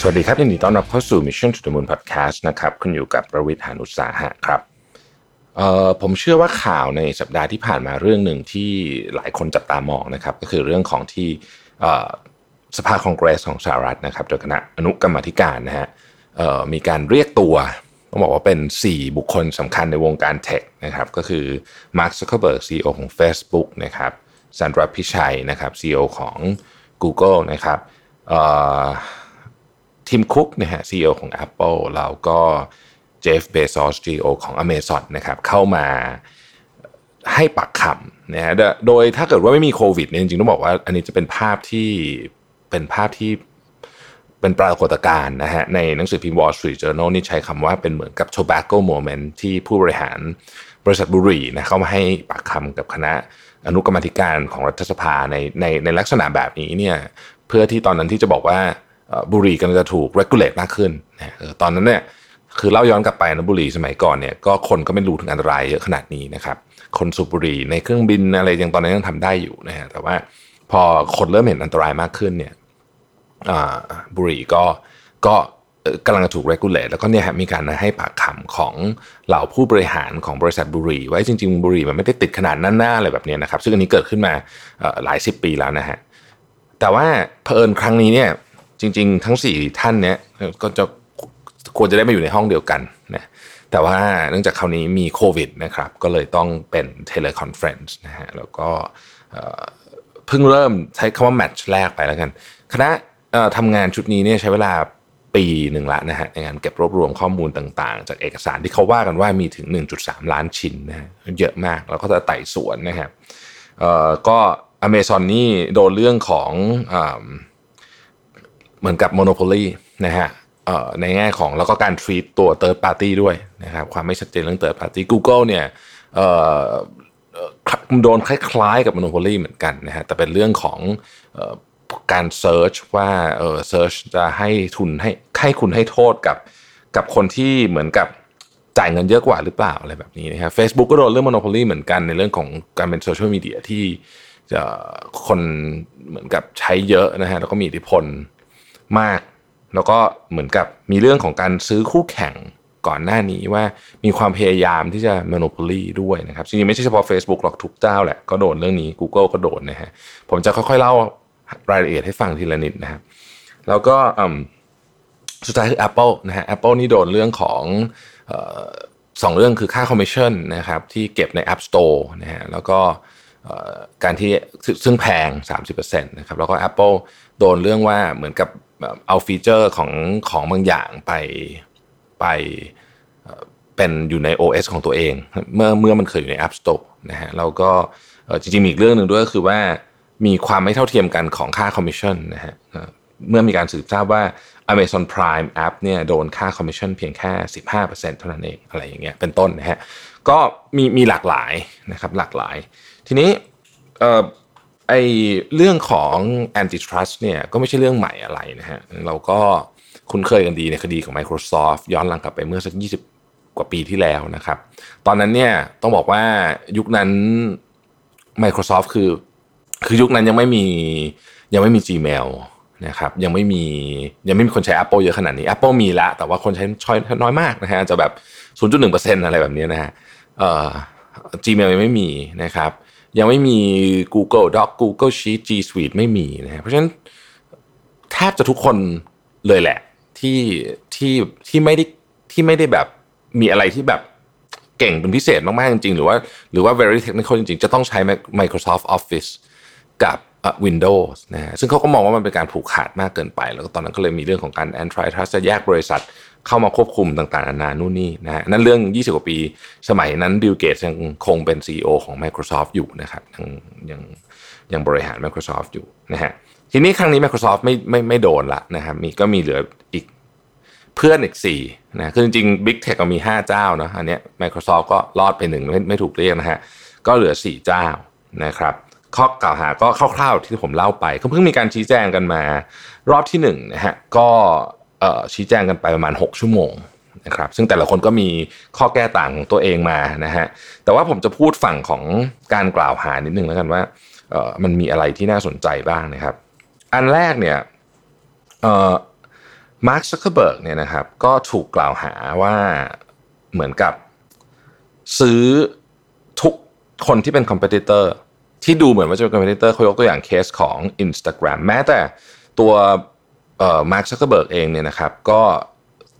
สวัสดีครับยินดีต้อนรับเข้าสู่ Mission to the Moon Podcast นะครับคุณอยู่กับรวิศ หาญอุตสาหะครับเอ่อผมเชื่อว่าข่าวในสัปดาห์ที่ผ่านมาเรื่องหนึ่งที่หลายคนจับตามองนะครับ ก็คือเรื่องของที่สภาคองเกรสของสหรัฐนะครับโดยคณะอนุกรรมาธิการนะฮะมีการเรียกตัวต้องบอกว่าเป็น 4 บุคคลสำคัญในวงการ tech นะครับก็คือ Mark Zuckerberg CEO ของ Facebook นะครับ Sundar Pichai นะครับ CEO ของ Google นะครับ ทีมคุกนะฮะซีอของ Apple แล้วก็เจฟเบซอสซีโอของ Amazon นะครับเข้ามาให้ปากคำนะฮะโดยถ้าเกิดว่าไม่มีโควิดเนี่ยจริงๆ ต้องบอกว่าอันนี้จะเป็นภาพที่เป็นภาพที่เป็นปรากฏการณ์นะฮะในหนังสือพิมพ์ Wall Street Journal นี่ใช้คำว่าเป็นเหมือนกับ tobacco moment ที่ผู้บริหารบริษัทบุหรี่นะเข้ามาให้ปากคำกับคณะอนุกรรมธิการของรัฐสภาในในในลักษณะแบบนี้เนี่ยเพื่อที่ตอนนั้นที่จะบอกว่า บุหรี่กำลังจะถูก regulate มากขึ้นนะตอนนั้นเนี่ยคือเล่าย้อนกลับไปนะบุหรี่สมัยก่อนเนี่ยก็คนก็ไม่รู้ถึงอันตรายเยอะขนาดนี้นะครับคนสูบบุหรี่ในเครื่องบินอะไรยังตอนนั้นยังทำได้อยู่นะฮะแต่ว่าพอคนเริ่มเห็นอันตรายมากขึ้นเนี่ยบุหรี่ก็ก็กำลังจะถูก regulate แล้วก็เนี่ยฮะมีการให้ปากคำของเหล่าผู้บริหารของบริษัทบุหรี่ว่าจริง ๆ บุหรี่มันไม่ได้ติดขนาดนั้นหน้าอะไรแบบนี้นะครับ ซึ่งอันนี้เกิดขึ้นมาหลายสิบปีแล้วนะฮะแต่ว่าเผอิญครั้งนี้เนี่ย จริง ๆ ทั้งสี่ท่านเนี่ยก็จะควรจะได้มาอยู่ในห้องเดียวกันนะแต่ว่าเนื่องจากคราวนี้มีโควิดนะครับ ก็เลยต้องเป็น teleconference นะฮะแล้วก็เพิ่งเริ่มใช้คำว่าแมตช์แรกไปแล้วกัน คณะทำงานชุดนี้เนี่ยใช้เวลาปีหนึ่งละนะฮะในการเก็บรวบรวมข้อมูลต่างๆ จากเอกสารที่เขาว่ากันว่ามีถึง 1.3 ล้านชิ้นนะฮะเยอะมากแล้วก็จะไต่สวนนะครับก็อเมซอนนี่โดนเรื่องของอ เหมือนกับ monopoly นะฮะในแง่ของแล้วก็การ treat ตัว third party ด้วยนะครับความไม่ชัดเจนเรื่อง third party Google เนี่ยโดนคล้ายๆกับ Monopoly เหมือนกันนะฮะแต่เป็นเรื่องของออการ search ว่าเออ search จะให้ทุนให้ให้คุณให้โทษกับกับคนที่เหมือนกับจ่ายเงินเยอะกว่าหรือเปล่าอะไรแบบนี้นะครับ Facebook ก็โดนเรื่อง Monopoly เหมือนกันในเรื่องของการเป็นโซเชียลมีเดียที่จะคนเหมือนกับใช้เยอะนะฮะแล้วก็มีอิทธิพล มาก แล้วก็เหมือนกับมีเรื่องของการซื้อคู่แข่งก่อนหน้านี้ว่ามีความพยายามที่จะ monopoly ด้วยนะครับจริงๆไม่ใช่เฉพาะ Facebook หรอกทุกเจ้าแหละก็โดนเรื่องนี้ Google ก็โดนนะฮะผมจะค่อยๆเล่ารายละเอียดให้ฟังทีละนิดนะครับแล้วก็สุดท้ายคือ Apple นะฮะ Apple นี่โดนเรื่องของออสองเรื่องคือค่าคอมมิชชั่นนะครับที่เก็บใน App Store นะฮะแล้วก็ การที่ซึ่งแพง 30%นะครับแล้วก็ Apple โดนเรื่องว่าเหมือนกับเอาฟีเจอร์ของของบางอย่างไปไปเป็นอยู่ใน OS ของตัวเอง เมื่อเมื่อมันเคยอยู่ใน App Store นะฮะแล้วก็จริงๆมีอีกเรื่องหนึ่งด้วยก็คือว่ามีความไม่เท่าเทียมกันของค่าคอมมิชชั่นนะฮะเอ่อเมื่อมีการสืบทราบว่า Amazon Prime App เนี่ยโดนค่าคอมมิชชั่นเพียงแค่ 15%เท่านั้นเองอะไรอย่างเงี้ยเป็นต้นนะฮะก็มีมีหลากหลายนะครับหลากหลาย ทีนี้ไอ้เรื่องของ antitrust เนี่ยก็ไม่ใช่เรื่องใหม่อะไรนะฮะเราก็คุ้นเคยกันดีในคดีของ Microsoft ย้อนหลังกลับไปเมื่อสัก 20 กว่าปีที่แล้วนะครับ ตอนนั้นเนี่ยต้องบอกว่ายุคนั้น Microsoft คือ คือยุคนั้นยังไม่มียังไม่มี Gmail นะครับยังไม่มียังไม่มีคนใช้ Apple เยอะขนาดนี้ Apple มีล้วแต่ว่าคนใช้ช้อยน้อยมากนะฮะจะแบบ 0.1%อะไรแบบนี้นะฮะเอ่อ Gmail ยังไม่มีนะครับ ยังไม่มี Google Doc Google Sheet G Suite ไม่มีนะฮะเพราะฉะนั้นแทบจะทุกคนเลยแหละ ที่ที่ที่ไม่ได้ที่ไม่ได้แบบมีอะไรที่แบบเก่งเป็นพิเศษมาก ๆ จริง ๆ หรือว่าหรือว่า very technical จริง ๆ จะต้องใช้ Microsoft Office กับ เอ่อ Windows นะฮะซึ่งเขาก็มองว่ามันเป็นการผูกขาดมากเกินไป แล้วก็ตอนนั้นก็เลยมีเรื่องของการ antitrust จะแยกบริษัทเข้ามาควบคุมต่างๆนานานู่นนี่นะฮะนั่นเรื่อง 20 กว่าปี สมัยนั้นบิลเกตยังคงเป็น CEO ของ Microsoft อยู่นะครับยังยังยังบริหาร Microsoft อยู่นะฮะทีนี้ครั้งนี้ Microsoft ไม่ไม่ไม่โดนละนะครับมีก็มีเหลืออีกเพื่อนอีก4นะคือจริงๆ Big Tech ก็มี 5 เจ้านะอันนี้ Microsoft ก็รอดไปหนึ่งไม่ไม่ถูกเรียกนะฮะก็เหลือ 4 เจ้านะครับ ข้อกล่าวหาก็คร่าวๆที่ผมเล่าไปก็เพิ่งมีการชี้แจงกันมา รอบที่1นะฮะก็ชี้แจงกันไปประมาณ 6 ชั่วโมงนะครับซึ่งแต่ละคนก็มีข้อแก้ต่างของตัวเองมานะฮะแต่ว่าผมจะพูดฝั่งของการกล่าวหานิดนึงแล้วกันว่ามันมีอะไรที่น่าสนใจบ้างนะครับ อันแรกเนี่ยมาร์คซักเคอร์เบิร์กเนี่ยนะครับก็ถูกกล่าวหาว่าเหมือนกับซื้อทุกคนที่เป็น competitor ที่ดูเหมือนว่าจะเป็น competitor เขายกตัวอย่างเคสของ Instagram แม้แต่ตัวมาร์คซักเคอร์เบิร์กเองเนี่ยนะครับก็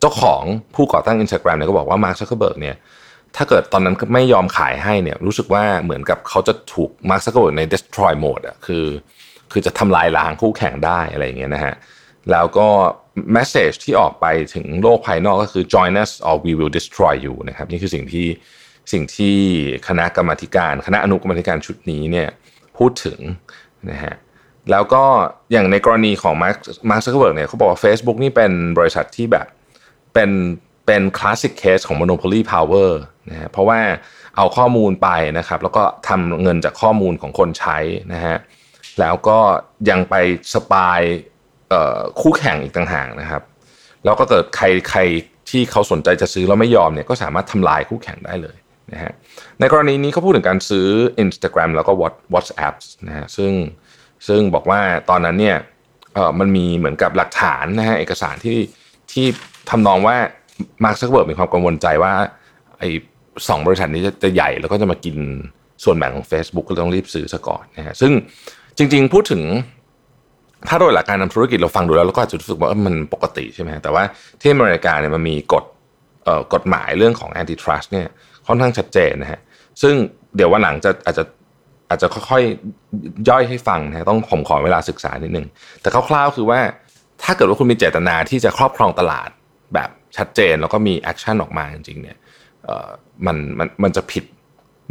เจ้าของผู้ก่อตั้ง Instagram เนี่ยก็บอกว่ามาร์คซักเคอร์เบิร์กเนี่ยถ้าเกิดตอนนั้นไม่ยอมขายให้เนี่ยรู้สึกว่าเหมือนกับเขาจะถูกมาร์คซักเคอร์เบิร์กใน destroy mode อะคือ คือจะทำลายล้างคู่แข่งได้อะไรอย่างเงี้ยนะฮะแล้วก็ message ที่ออกไปถึงโลกภายนอกก็คือ join us or we will destroy you นะครับนี่คือสิ่งที่ สิ่งที่คณะกรรมการ คณะอนุกรรมการชุดนี้เนี่ยพูดถึงนะฮะแล้วก็อย่างในกรณีของมาร์คมาร์คซักเคอร์เบิร์กเนี่ยเขาบอกว่า Facebook นี่เป็นบริษัทที่แบบเป็นเป็น classic case ของ monopoly power นะฮะเพราะว่าเอาข้อมูลไปนะครับ แล้วก็ทำเงินจากข้อมูลของคนใช้นะฮะแล้วก็ยังไป spy คู่แข่งอีกต่างหากนะครับ แล้วก็เกิดใครใครที่เขาสนใจจะซื้อแล้วไม่ยอมเนี่ยก็สามารถทำลายคู่แข่งได้เลย นะฮะในกรณีนี้เขาพูดถึงการซื้อ Instagram แล้วก็ WhatsApp นะฮะซึ่งซึ่งบอกว่าตอนนั้นเนี่ยเออมันมีเหมือนกับหลักฐานนะฮะเอกสารที่ที่ทำนองว่ามาร์คซักเคอร์เบิร์กมีความกังวลใจว่าไอ้สองบริษัทนี้จะจะใหญ่แล้วก็จะมากินส่วนแบ่งของ Facebook ก็ต้องรีบซื้อซะก่อนนะฮะซึ่งจริง ๆ พูดถึงถ้าโดยหลักการทำธุรกิจเราฟังดูแล้วเราก็อาจจะรู้สึกว่ามันปกติใช่ไหมแต่ว่าที่อเมริกาเนี่ยมันมีกฎกฎหมายเรื่องของ antitrust เนี่ย ค่อนข้างชัดเจนนะฮะซึ่งเดี๋ยววันหลังจะอาจจะอาจจะค่อยๆย่อยให้ฟังนะต้องผมขอเวลาศึกษานิดนึงแต่คร่าวๆคือว่าถ้าเกิดว่าคุณมีเจตนาที่จะครอบครองตลาดแบบชัดเจนแล้วก็มี action ออกมาจริงๆเนี่ยมันมันมันจะผิด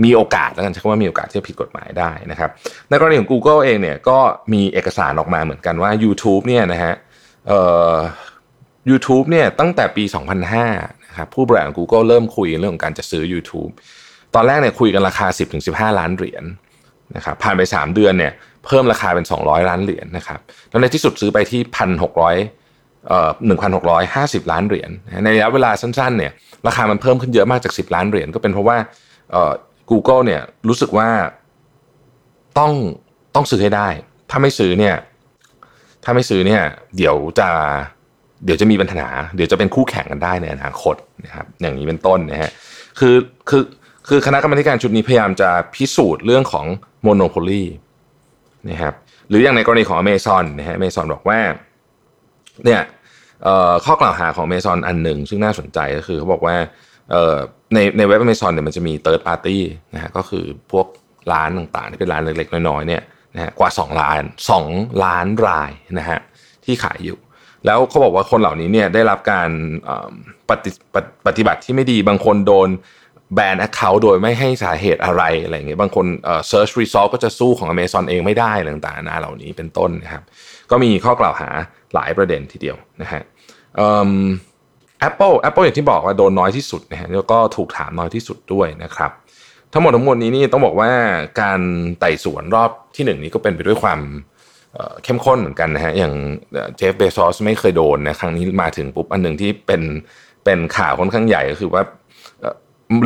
มีโอกาสแล้วกันใช้คำว่ามีโอกาสที่จะผิดกฎหมายได้นะครับ ในกรณีของ Google เองเนี่ยก็มีเอกสารออกมาเหมือนกันว่า YouTube เนี่ยนะฮะ YouTube เนี่ยตั้งแต่ปี 2005นะครับผู้บริหาร Google เริ่มคุยเรื่องของการจะซื้อ YouTube ตอนแรกเนี่ยคุยกันราคา 10-15 ล้านเหรียญนะครับผ่านไป 3 เดือนเนี่ยเพิ่มราคาเป็น 200 ล้านเหรียญนะครับแล้วในที่สุดซื้อไปที่ 1,600เอ่อ1,650 ล้านเหรียญในระยะเวลาสั้นๆเนี่ยราคามันเพิ่มขึ้นเยอะมากจาก 10 ล้านเหรียญก็เป็นเพราะว่าเอ่อ Google เนี่ยรู้สึกว่าต้องต้องซื้อให้ได้ ถ้าไม่ซื้อเนี่ยถ้าไม่ซื้อเนี่ยเดี๋ยวจะ เดี๋ยวจะมีปัญหา เดี๋ยวจะเป็นคู่แข่งกันได้ในอนาคตนะครับอย่างนี้เป็นต้นนะฮะคือคือคือคณะกรรมการชุดนี้พยายามจะพิสูจน์เรื่องของโมโนโพลีนะครับหรืออย่างในกรณีของ Amazon นะฮะ Amazon บอกว่าเนี่ยข้อกล่าวหาของ Amazon อันหนึ่ง ซึ่งน่าสนใจก็คือเขาบอกว่าในในเว็บ Amazon เนี่ยมันจะมี third party นะฮะก็คือพวกร้านต่างๆ ที่เป็นร้านเล็กๆ น้อยๆเนี่ยนะฮะกว่า 2 ล้าน 2 ล้านรายนะฮะที่ขายอยู่ แล้วเขาบอกว่าคนเหล่านี้เนี่ยได้รับการปฏิปฏิบัติที่ไม่ดีบางคนโดนแบนแอคเคาท์โดยไม่ให้สาเหตุอะไรอะไรเงี้ยบางคนเอ่อ search result ก็จะสู้ของ Amazon เองไม่ได้ต่างๆนาเหล่านี้เป็นต้นนะครับ ก็มีข้อกล่าวหาหลายประเด็นทีเดียวนะฮะ Apple Apple อย่างที่บอกว่าโดนน้อยที่สุดนะฮะแล้วก็ถูกถามน้อยที่สุดด้วยนะครับ ทั้งหมดทั้งมวลนี้นี่ต้องบอกว่าการไต่สวนรอบที่หนึ่งนี้ก็เป็นไปด้วยความ เข้มข้นเหมือนกันนะฮะอย่างเจฟเบซอสไม่เคยโดนนะครั้งนี้มาถึงปุ๊บอันหนึ่งที่เป็นเป็นข่าวค่อนข้างใหญ่ก็คือว่า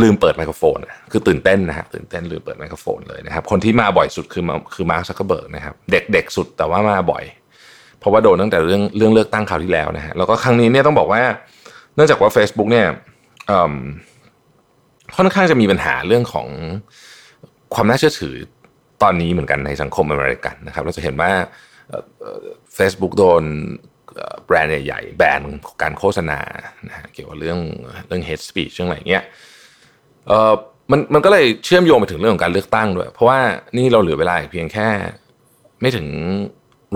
ลืมเปิดไมโครโฟน คือตื่นเต้นนะฮะตื่นเต้นลืมเปิดไมโครโฟนเลยนะครับ คนที่มาบ่อยสุดคือคือมาร์คซักเคอร์เบิร์กนะครับ เด็กเด็กสุดแต่ว่ามาบ่อย เพราะว่าโดนตั้งแต่เรื่องเรื่องเลือกตั้งคราวที่แล้วนะฮะแล้วก็ครั้งนี้เนี่ยต้องบอกว่า เนื่องจากว่า Facebook เนี่ยค่อนข้างจะมีปัญหาเรื่องของความน่าเชื่อถือ ตอนนี้เหมือนกันในสังคมอเมริกันนะครับเราจะเห็นว่าเฟซบุ๊กโดนแบรนด์ใหญ่ๆแบนการโฆษณานะเกี่ยวกับเรื่องเรื่อง hate speech เรื่องอะไรเงี้ยเออมันมันก็เลยเชื่อมโยงไปถึงเรื่องของการเลือกตั้งด้วย เพราะว่านี่เราเหลือเวลาเพียงแค่ไม่ถึง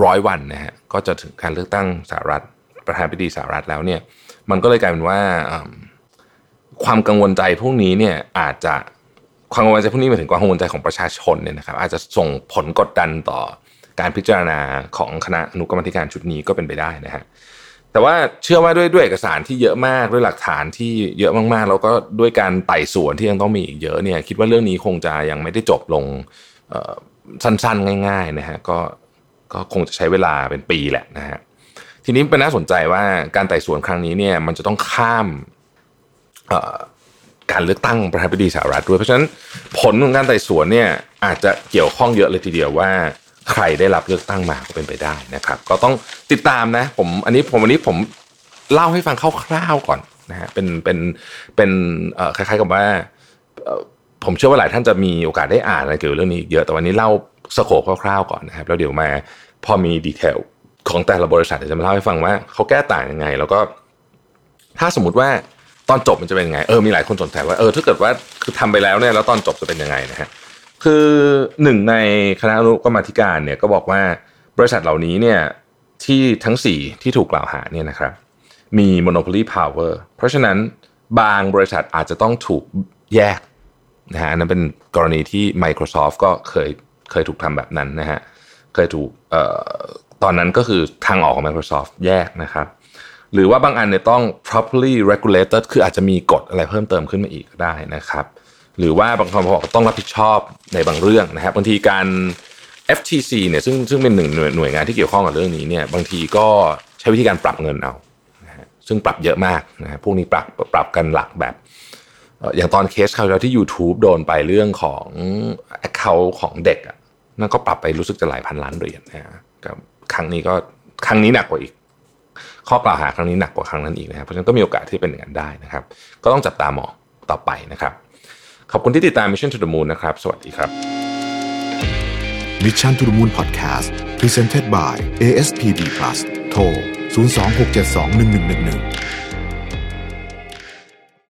ร้อยวันนะฮะก็จะถึงการเลือกตั้งสหรัฐประธานาธิบดีสหรัฐแล้วเนี่ย มันก็เลยกลายเป็นว่าความกังวลใจพวกนี้เนี่ยอาจจะ ความกังวลใจพวกนี้มาถึงความกังวลใจของประชาชนเนี่ยนะครับอาจจะส่งผลกดดันต่อการพิจารณาของคณะอนุกรรมธิการชุดนี้ก็เป็นไปได้นะฮะแต่ว่าเชื่อว่าด้วยด้วยเอกสารที่เยอะมากด้วยหลักฐานที่เยอะมากๆ แล้วก็ด้วยการไต่สวนที่ยังต้องมีอีกเยอะเนี่ยคิดว่าเรื่องนี้คงจะยังไม่ได้จบลงสั้นๆ ง่าย ๆนะฮะก็ก็คงจะใช้เวลาเป็นปีแหละนะฮะทีนี้เป็นน่าสนใจว่าการไต่สวนครั้งนี้เนี่ยมันจะต้องข้าม การเลือกตั้งประธานาธิบดีสหรัฐด้วย เพราะฉะนั้นผลของการไต่สวนเนี่ยอาจจะเกี่ยวข้องเยอะเลยทีเดียวว่าใครได้รับเลือกตั้งมาก็เป็นไปได้นะครับ ก็ต้องติดตามนะผมอันนี้ผมวันนี้ผมเล่าให้ฟังคร่าวๆก่อนนะฮะเป็นเป็นเป็นคล้ายๆกับว่าผมเชื่อว่าหลายท่านจะมีโอกาสได้อ่านอะไรเกี่ยวกับเรื่องนี้เยอะแต่วันนี้เล่าสโคปคร่าวๆก่อนนะครับแล้วเดี๋ยวมาพอมีดีเทลของแต่ละบริษัทจะมาเล่าให้ฟังว่าเขาแก้ต่างยังไง แล้วก็ถ้าสมมติว่า ตอนจบมันจะเป็นยังไงเออมีหลายคนสนใจว่าเออถ้าเกิดว่าคือทำไปแล้วเนี่ยแล้วตอนจบจะเป็นยังไงนะฮะคือหนึ่งในคณะอนุกรรมธิการเนี่ยก็บอกว่าบริษัทเหล่านี้เนี่ยที่ทั้ง 4 ที่ถูกกล่าวหาเนี่ยนะครับ มี monopoly power เพราะฉะนั้นบางบริษัทอาจจะต้องถูกแยกนะฮะนั้นเป็นกรณีที่ Microsoft ก็เคยเคยถูกทำแบบนั้นนะฮะเคยถูกเอ่อตอนนั้นก็คือทางออกของ Microsoft แยกนะครับ หรือว่าบางอันเนี่ยต้อง properly regulated คืออาจจะมีกฎอะไรเพิ่มเติมขึ้นมาอีกก็ได้นะครับ หรือว่าบางคนบอกต้องรับผิดชอบในบางเรื่องนะครับบางทีการ FTC เนี่ยซึ่งซึ่งเป็นหนึ่งหน่วยงานที่เกี่ยวข้องกับเรื่องนี้เนี่ยบางทีก็ใช้วิธีการปรับเงินเอาซึ่งปรับเยอะมากนะฮะพวกนี้ปรับปรับกันหลักแบบ อย่างตอนเคสคราวแล้วที่ YouTube โดนไปเรื่องของ Account ของเด็กอะนั่นก็ปรับไปรู้สึกจะหลายพันล้านเหรียญนะฮะครั้งนี้ก็ครั้งนี้หนักกว่าอีก ข้อกล่าวหาครั้งนี้หนักกว่าครั้งนั้นอีกนะครับเพราะฉะนั้นก็มีโอกาสที่เป็นอย่างนั้นได้นะครับ ก็ต้องจับตามองต่อไปนะครับ ขอบคุณที่ติดตาม Mission to the Moon นะครับ สวัสดีครับ Mission to the Moon Podcast Presented by ASPD Plus โทร 026721111